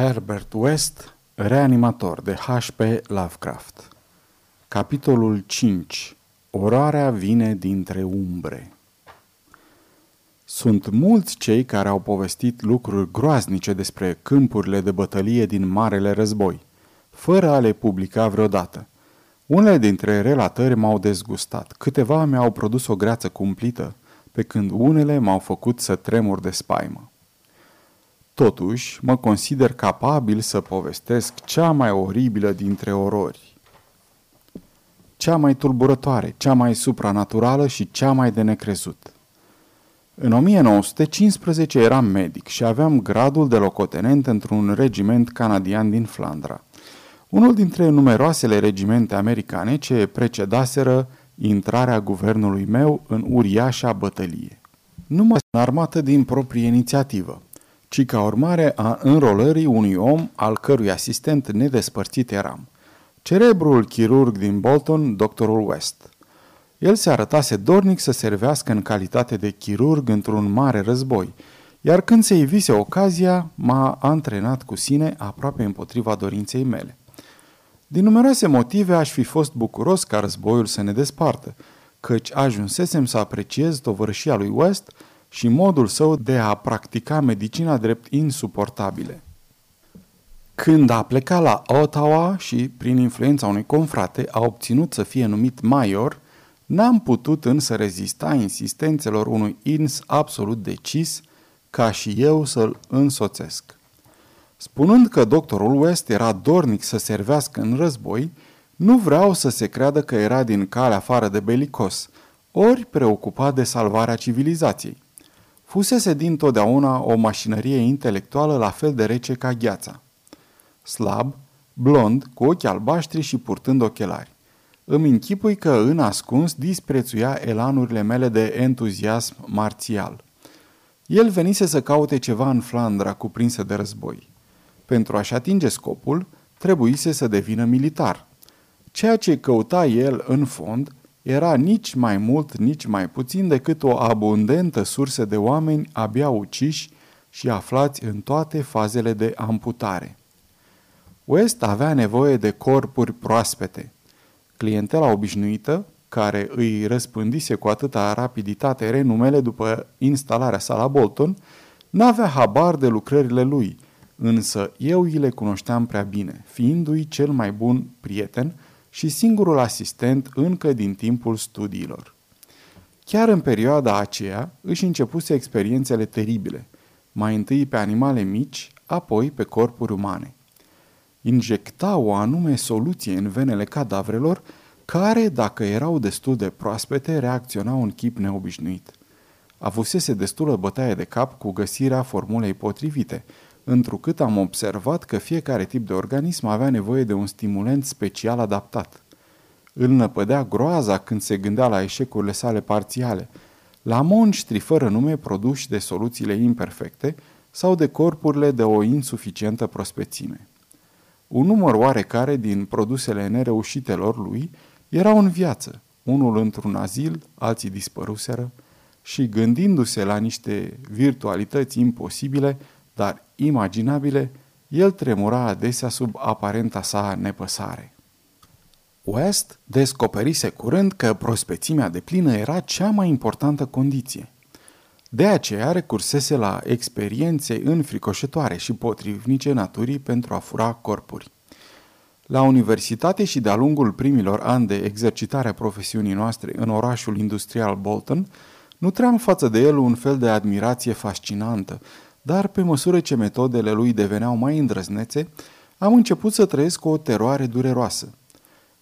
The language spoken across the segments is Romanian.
Herbert West, reanimator de H.P. Lovecraft Capitolul 5 Orarea vine dintre umbre Sunt mulți cei care au povestit lucruri groaznice despre câmpurile de bătălie din Marele Război, fără a le publica vreodată. Unele dintre relatări m-au dezgustat, câteva mi-au produs o greață cumplită, pe când unele m-au făcut să tremur de spaimă. Totuși, mă consider capabil să povestesc cea mai oribilă dintre orori. Cea mai tulburătoare, cea mai supranaturală și cea mai de necrezut. În 1915 eram medic și aveam gradul de locotenent într-un regiment canadian din Flandra. Unul dintre numeroasele regimente americane ce precedaseră intrarea guvernului meu în uriașa bătălie. Nu mă armată din proprie inițiativă ci ca urmare a înrolării unui om al cărui asistent nedespărțit eram. Cerebrul chirurg din Bolton, doctorul West. El se arătase dornic să servească în calitate de chirurg într-un mare război, iar când se ivise ocazia, m-a antrenat cu sine aproape împotriva dorinței mele. Din numeroase motive aș fi fost bucuros ca războiul să ne despartă, căci ajunsesem să apreciez tovărășia lui West – și modul său de a practica medicina drept insuportabile. Când a plecat la Ottawa și, prin influența unui confrate, a obținut să fie numit major, n-am putut însă rezista insistențelor unui ins absolut decis ca și eu să-l însoțesc. Spunând că doctorul West era dornic să servească în război, nu vreau să se creadă că era din calea afară de belicos, ori preocupat de salvarea civilizației. Fusese dintotdeauna o mașinărie intelectuală la fel de rece ca gheața. Slab, blond, cu ochi albaștri și purtând ochelari. Îmi închipui că în ascuns disprețuia elanurile mele de entuziasm marțial. El venise să caute ceva în Flandra cuprinsă de război. Pentru a-și atinge scopul, trebuise să devină militar. Ceea ce căuta el în fond era nici mai mult, nici mai puțin decât o abundentă sursă de oameni abia uciși și aflați în toate fazele de amputare. West avea nevoie de corpuri proaspete. Clientela obișnuită, care îi răspândise cu atâta rapiditate renumele după instalarea sa la Bolton, n-avea habar de lucrările lui, însă eu îi le cunoșteam prea bine, fiindu-i cel mai bun prieten – și singurul asistent încă din timpul studiilor. Chiar în perioada aceea își începuse experiențele teribile, mai întâi pe animale mici, apoi pe corpuri umane. Injecta o anume soluție în venele cadavrelor, care, dacă erau destul de proaspete, reacționau în chip neobișnuit. Avusese destulă bătaie de cap cu găsirea formulei potrivite – întrucât am observat că fiecare tip de organism avea nevoie de un stimulent special adaptat. Îl năpădea groaza când se gândea la eșecurile sale parțiale, la monștri fără nume produși de soluțiile imperfecte sau de corpurile de o insuficientă prospețime. Un număr oarecare din produsele nereușitelor lui erau în viață, unul într-un azil, alții dispăruseră, și gândindu-se la niște virtualități imposibile, dar imaginabile, el tremura adesea sub aparenta sa nepăsare. West descoperise curând că prospețimea de plină era cea mai importantă condiție. De aceea recursese la experiențe înfricoșătoare și potrivnice naturii pentru a fura corpuri. La universitate și de-a lungul primilor ani de exercitare a profesiunii noastre în orașul industrial Bolton, nutream față de el un fel de admirație fascinantă, dar pe măsură ce metodele lui deveneau mai îndrăznețe, am început să trăiesc o teroare dureroasă.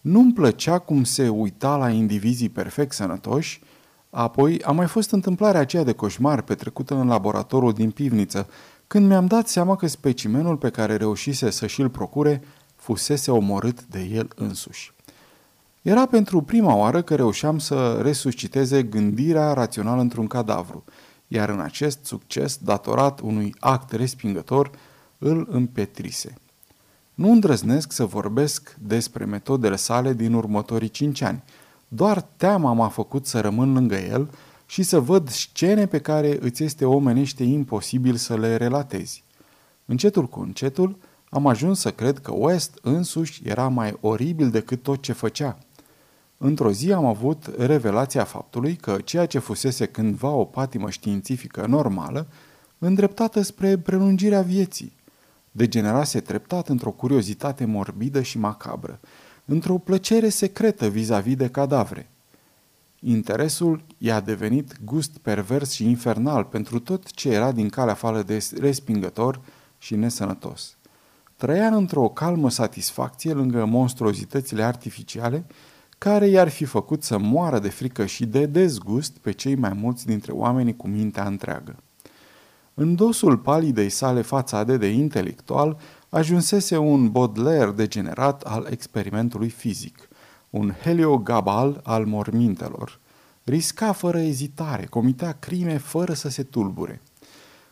Nu-mi plăcea cum se uita la indivizii perfect sănătoși, apoi a mai fost întâmplarea aceea de coșmar petrecută în laboratorul din pivniță, când mi-am dat seama că specimenul pe care reușise să și-l procure fusese omorât de el însuși. Era pentru prima oară că reușeam să resusciteze gândirea rațională într-un cadavru – iar în acest succes, datorat unui act respingător, îl împetrise. Nu îndrăznesc să vorbesc despre metodele sale din următorii cinci ani. Doar teama m-a făcut să rămân lângă el și să văd scene pe care îți este omenește imposibil să le relatezi. Încetul cu încetul am ajuns să cred că West însuși era mai oribil decât tot ce făcea. Într-o zi am avut revelația faptului că ceea ce fusese cândva o patimă științifică normală, îndreptată spre prelungirea vieții, degenerase treptat într-o curiozitate morbidă și macabră, într-o plăcere secretă vis-a-vis de cadavre. Interesul i-a devenit gust pervers și infernal pentru tot ce era din calea fală de respingător și nesănătos. Trăia într-o calmă satisfacție lângă monstruozitățile artificiale care i-ar fi făcut să moară de frică și de dezgust pe cei mai mulți dintre oamenii cu mintea întreagă. În dosul palidei sale fațade de intelectual ajunsese un Baudelaire degenerat al experimentului fizic, un heliogabal al mormintelor. Risca fără ezitare, comitea crime fără să se tulbure.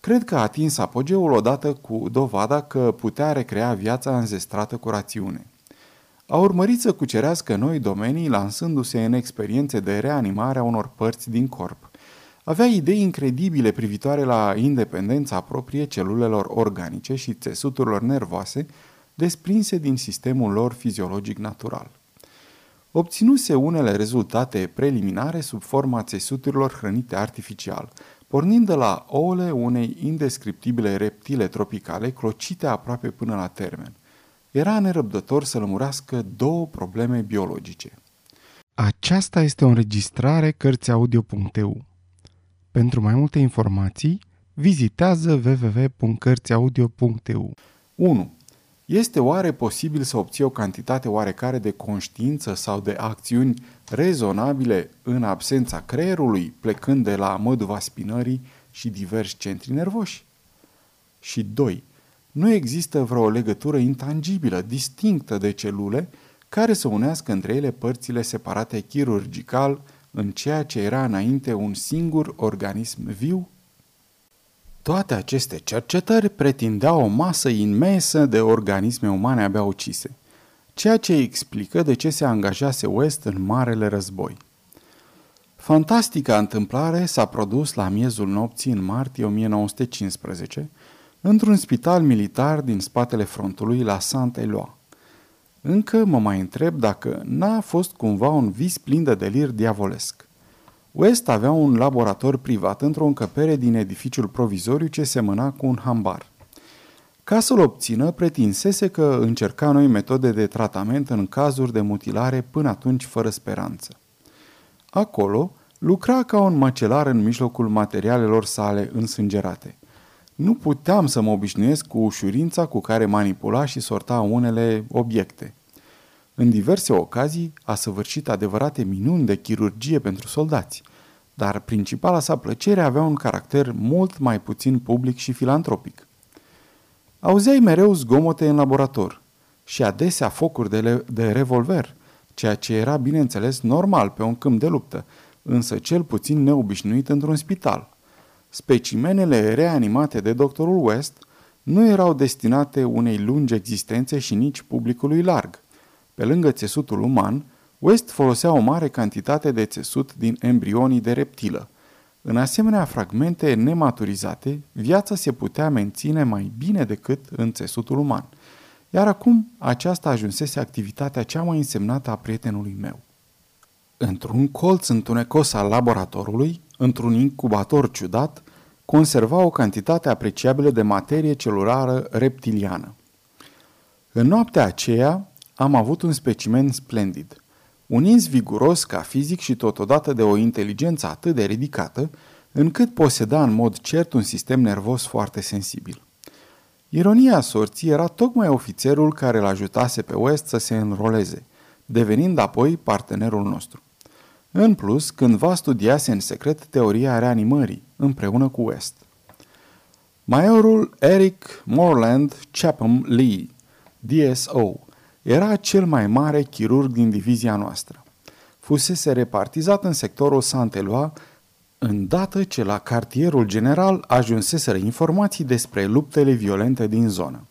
Cred că a atins apogeul odată cu dovada că putea recrea viața înzestrată cu rațiune. A urmărit să cucerească noi domenii lansându-se în experiențe de reanimare a unor părți din corp. Avea idei incredibile privitoare la independența proprie celulelor organice și țesuturilor nervoase desprinse din sistemul lor fiziologic natural. Obținuse unele rezultate preliminare sub forma țesuturilor hrănite artificial, pornind de la ouăle unei indescriptibile reptile tropicale clocite aproape până la termen. Era nerăbdător să lămurească două probleme biologice. Aceasta este o înregistrare Cărțiaudio.eu. Pentru mai multe informații, vizitează www.cărțiaudio.eu. 1. Este oare posibil să obții o cantitate oarecare de conștiință sau de acțiuni rezonabile în absența creierului, plecând de la măduva spinării și diversi centri nervoși? Și 2. Nu există vreo legătură intangibilă, distinctă de celule, care să unească între ele părțile separate chirurgical în ceea ce era înainte un singur organism viu? Toate aceste cercetări pretindeau o masă imensă de organisme umane abia ucise, ceea ce explică de ce se angajase West în Marele Război. Fantastica întâmplare s-a produs la miezul nopții în martie 1915, într-un spital militar din spatele frontului la Saint-Éloi. Încă mă mai întreb dacă n-a fost cumva un vis plin de delir diavolesc. West avea un laborator privat într-o încăpere din edificiul provizoriu ce semăna cu un hambar. Ca să-l obțină, pretinsese că încerca noi metode de tratament în cazuri de mutilare până atunci fără speranță. Acolo lucra ca un măcelar în mijlocul materialelor sale însângerate. Nu puteam să mă obișnuiesc cu ușurința cu care manipula și sorta unele obiecte. În diverse ocazii a săvârșit adevărate minuni de chirurgie pentru soldați, dar principala sa plăcere avea un caracter mult mai puțin public și filantropic. Auzeai mereu zgomote în laborator și adesea focuri de, de revolver, ceea ce era bineînțeles normal pe un câmp de luptă, însă cel puțin neobișnuit într-un spital. Specimenele reanimate de doctorul West nu erau destinate unei lungi existențe și nici publicului larg – pe lângă țesutul uman, West folosea o mare cantitate de țesut din embrionii de reptilă. În asemenea fragmente nematurizate, viața se putea menține mai bine decât în țesutul uman. Iar acum aceasta ajunsese activitatea cea mai însemnată a prietenului meu. Într-un colț întunecos al laboratorului, într-un incubator ciudat, conserva o cantitate apreciabilă de materie celulară reptiliană. În noaptea aceea, am avut un specimen splendid. Un ins viguros ca fizic și totodată de o inteligență atât de ridicată, încât poseda în mod cert un sistem nervos foarte sensibil. Ironia sorții era tocmai ofițerul care îl ajutase pe West să se înroleze, devenind apoi partenerul nostru. În plus, cândva studiase în secret teoria reanimării, împreună cu West. Majorul Eric Morland Chapham Lee, DSO, era cel mai mare chirurg din divizia noastră. Fusese repartizat în sectorul Santelua, îndată ce la cartierul general ajunseseră informații despre luptele violente din zonă.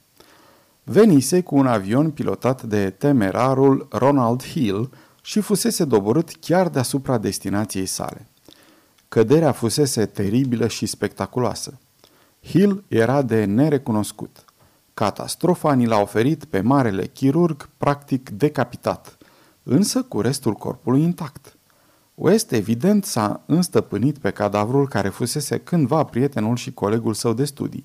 Venise cu un avion pilotat de temerarul Ronald Hill și fusese doborât chiar deasupra destinației sale. Căderea fusese teribilă și spectaculoasă. Hill era de nerecunoscut – Catastrofa ni l-a oferit pe marele chirurg practic decapitat, însă cu restul corpului intact. West evident s-a înstăpânit pe cadavrul care fusese cândva prietenul și colegul său de studii.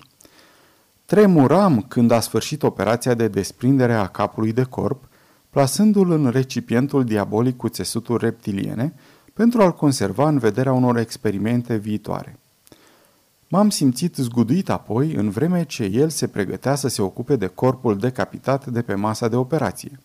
Tremuram când a sfârșit operația de desprindere a capului de corp, plasându-l în recipientul diabolic cu țesuturi reptiliene pentru a-l conserva în vederea unor experimente viitoare. M-am simțit zguduit apoi în vreme ce el se pregătea să se ocupe de corpul decapitat de pe masa de operație.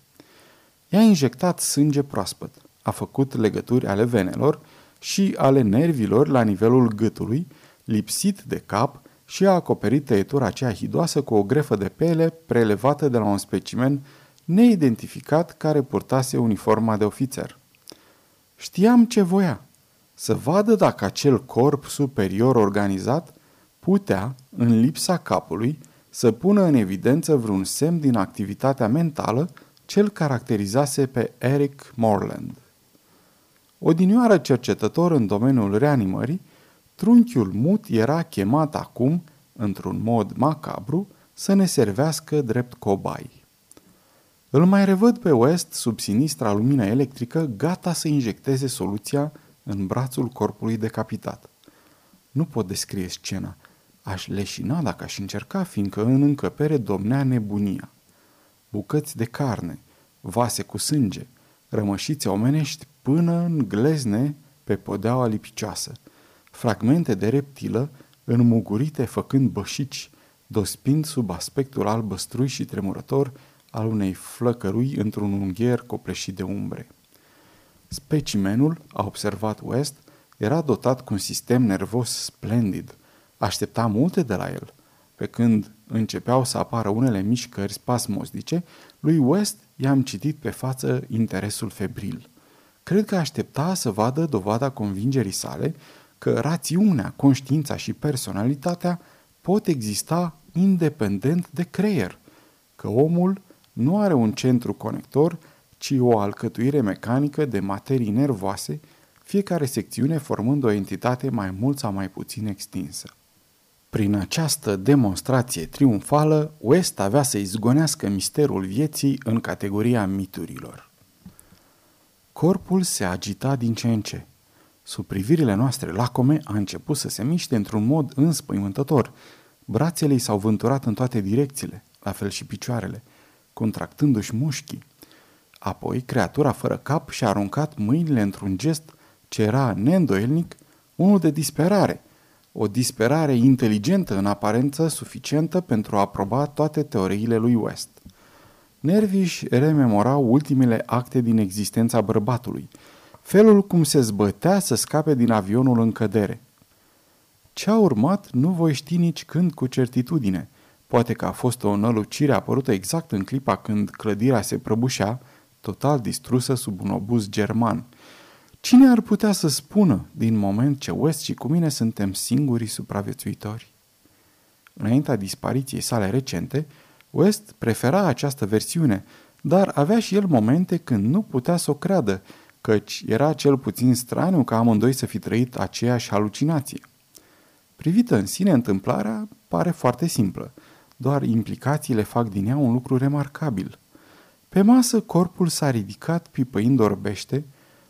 I-a injectat sânge proaspăt, a făcut legături ale venelor și ale nervilor la nivelul gâtului, lipsit de cap și a acoperit tăietura aceea hidoasă cu o grefă de pele prelevată de la un specimen neidentificat care purtase uniforma de ofițer. Știam ce voia, să vadă dacă acel corp superior organizat putea, în lipsa capului, să pună în evidență vreun semn din activitatea mentală ce-l caracterizase pe Eric Morland. Odinioară cercetător în domeniul reanimării, trunchiul mut era chemat acum, într-un mod macabru, să ne servească drept cobai. Îl mai revăd pe West sub sinistra lumină electrică, gata să injecteze soluția în brațul corpului decapitat. Nu pot descrie scena. Aș leșina dacă aș încerca, fiindcă în încăpere domnea nebunia. Bucăți de carne, vase cu sânge, rămășiți omenești până în glezne pe podeaua lipicioasă, fragmente de reptilă înmugurite făcând bășici, dospind sub aspectul albăstrui și tremurător al unei flăcărui într-un ungher copleșit de umbre. Specimenul, a observat West, era dotat cu un sistem nervos splendid. Aștepta multe de la el. Pe când începeau să apară unele mișcări spasmodice, lui West i-am citit pe față interesul febril. Cred că aștepta să vadă dovada convingerii sale că rațiunea, conștiința și personalitatea pot exista independent de creier, că omul nu are un centru conector, ci o alcătuire mecanică de materii nervoase, fiecare secțiune formând o entitate mai mult sau mai puțin extinsă. Prin această demonstrație triumfală, West avea să izgonească misterul vieții în categoria miturilor. Corpul se agita din ce în ce. Sub privirile noastre lacome a început să se miște într-un mod înspăimântător. Brațele i s-au vânturat în toate direcțiile, la fel și picioarele, contractându-și mușchii. Apoi, creatura fără cap și-a aruncat mâinile într-un gest ce era neîndoielnic, unul de disperare – o disperare inteligentă în aparență suficientă pentru a aproba toate teoriile lui West. Nervii își rememorau ultimele acte din existența bărbatului, felul cum se zbătea să scape din avionul în cădere. Ce a urmat nu voi ști nici când cu certitudine. Poate că a fost o nălucire apărută exact în clipa când clădirea se prăbușea, total distrusă sub un obuz german – Cine ar putea să spună din moment ce West și cu mine suntem singurii supraviețuitori? Înaintea dispariției sale recente, West prefera această versiune, dar avea și el momente când nu putea să o creadă, căci era cel puțin straniu ca amândoi să fi trăit aceeași halucinație. Privită în sine, întâmplarea pare foarte simplă, doar implicațiile fac din ea un lucru remarcabil. Pe masă, corpul s-a ridicat pipăind orbește,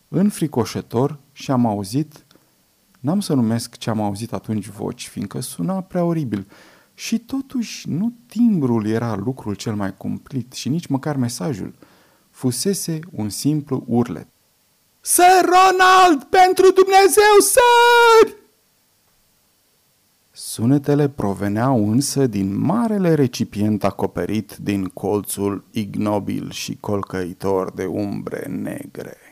înfricoșător și am auzit, n-am să numesc ce am auzit atunci voci, fiindcă suna prea oribil, și totuși nu timbrul era lucrul cel mai cumplit și nici măcar mesajul. Fusese un simplu urlet. Sir Ronald, pentru Dumnezeu, sări! Sunetele proveneau însă din marele recipient acoperit din colțul ignobil și colcăitor de umbre negre.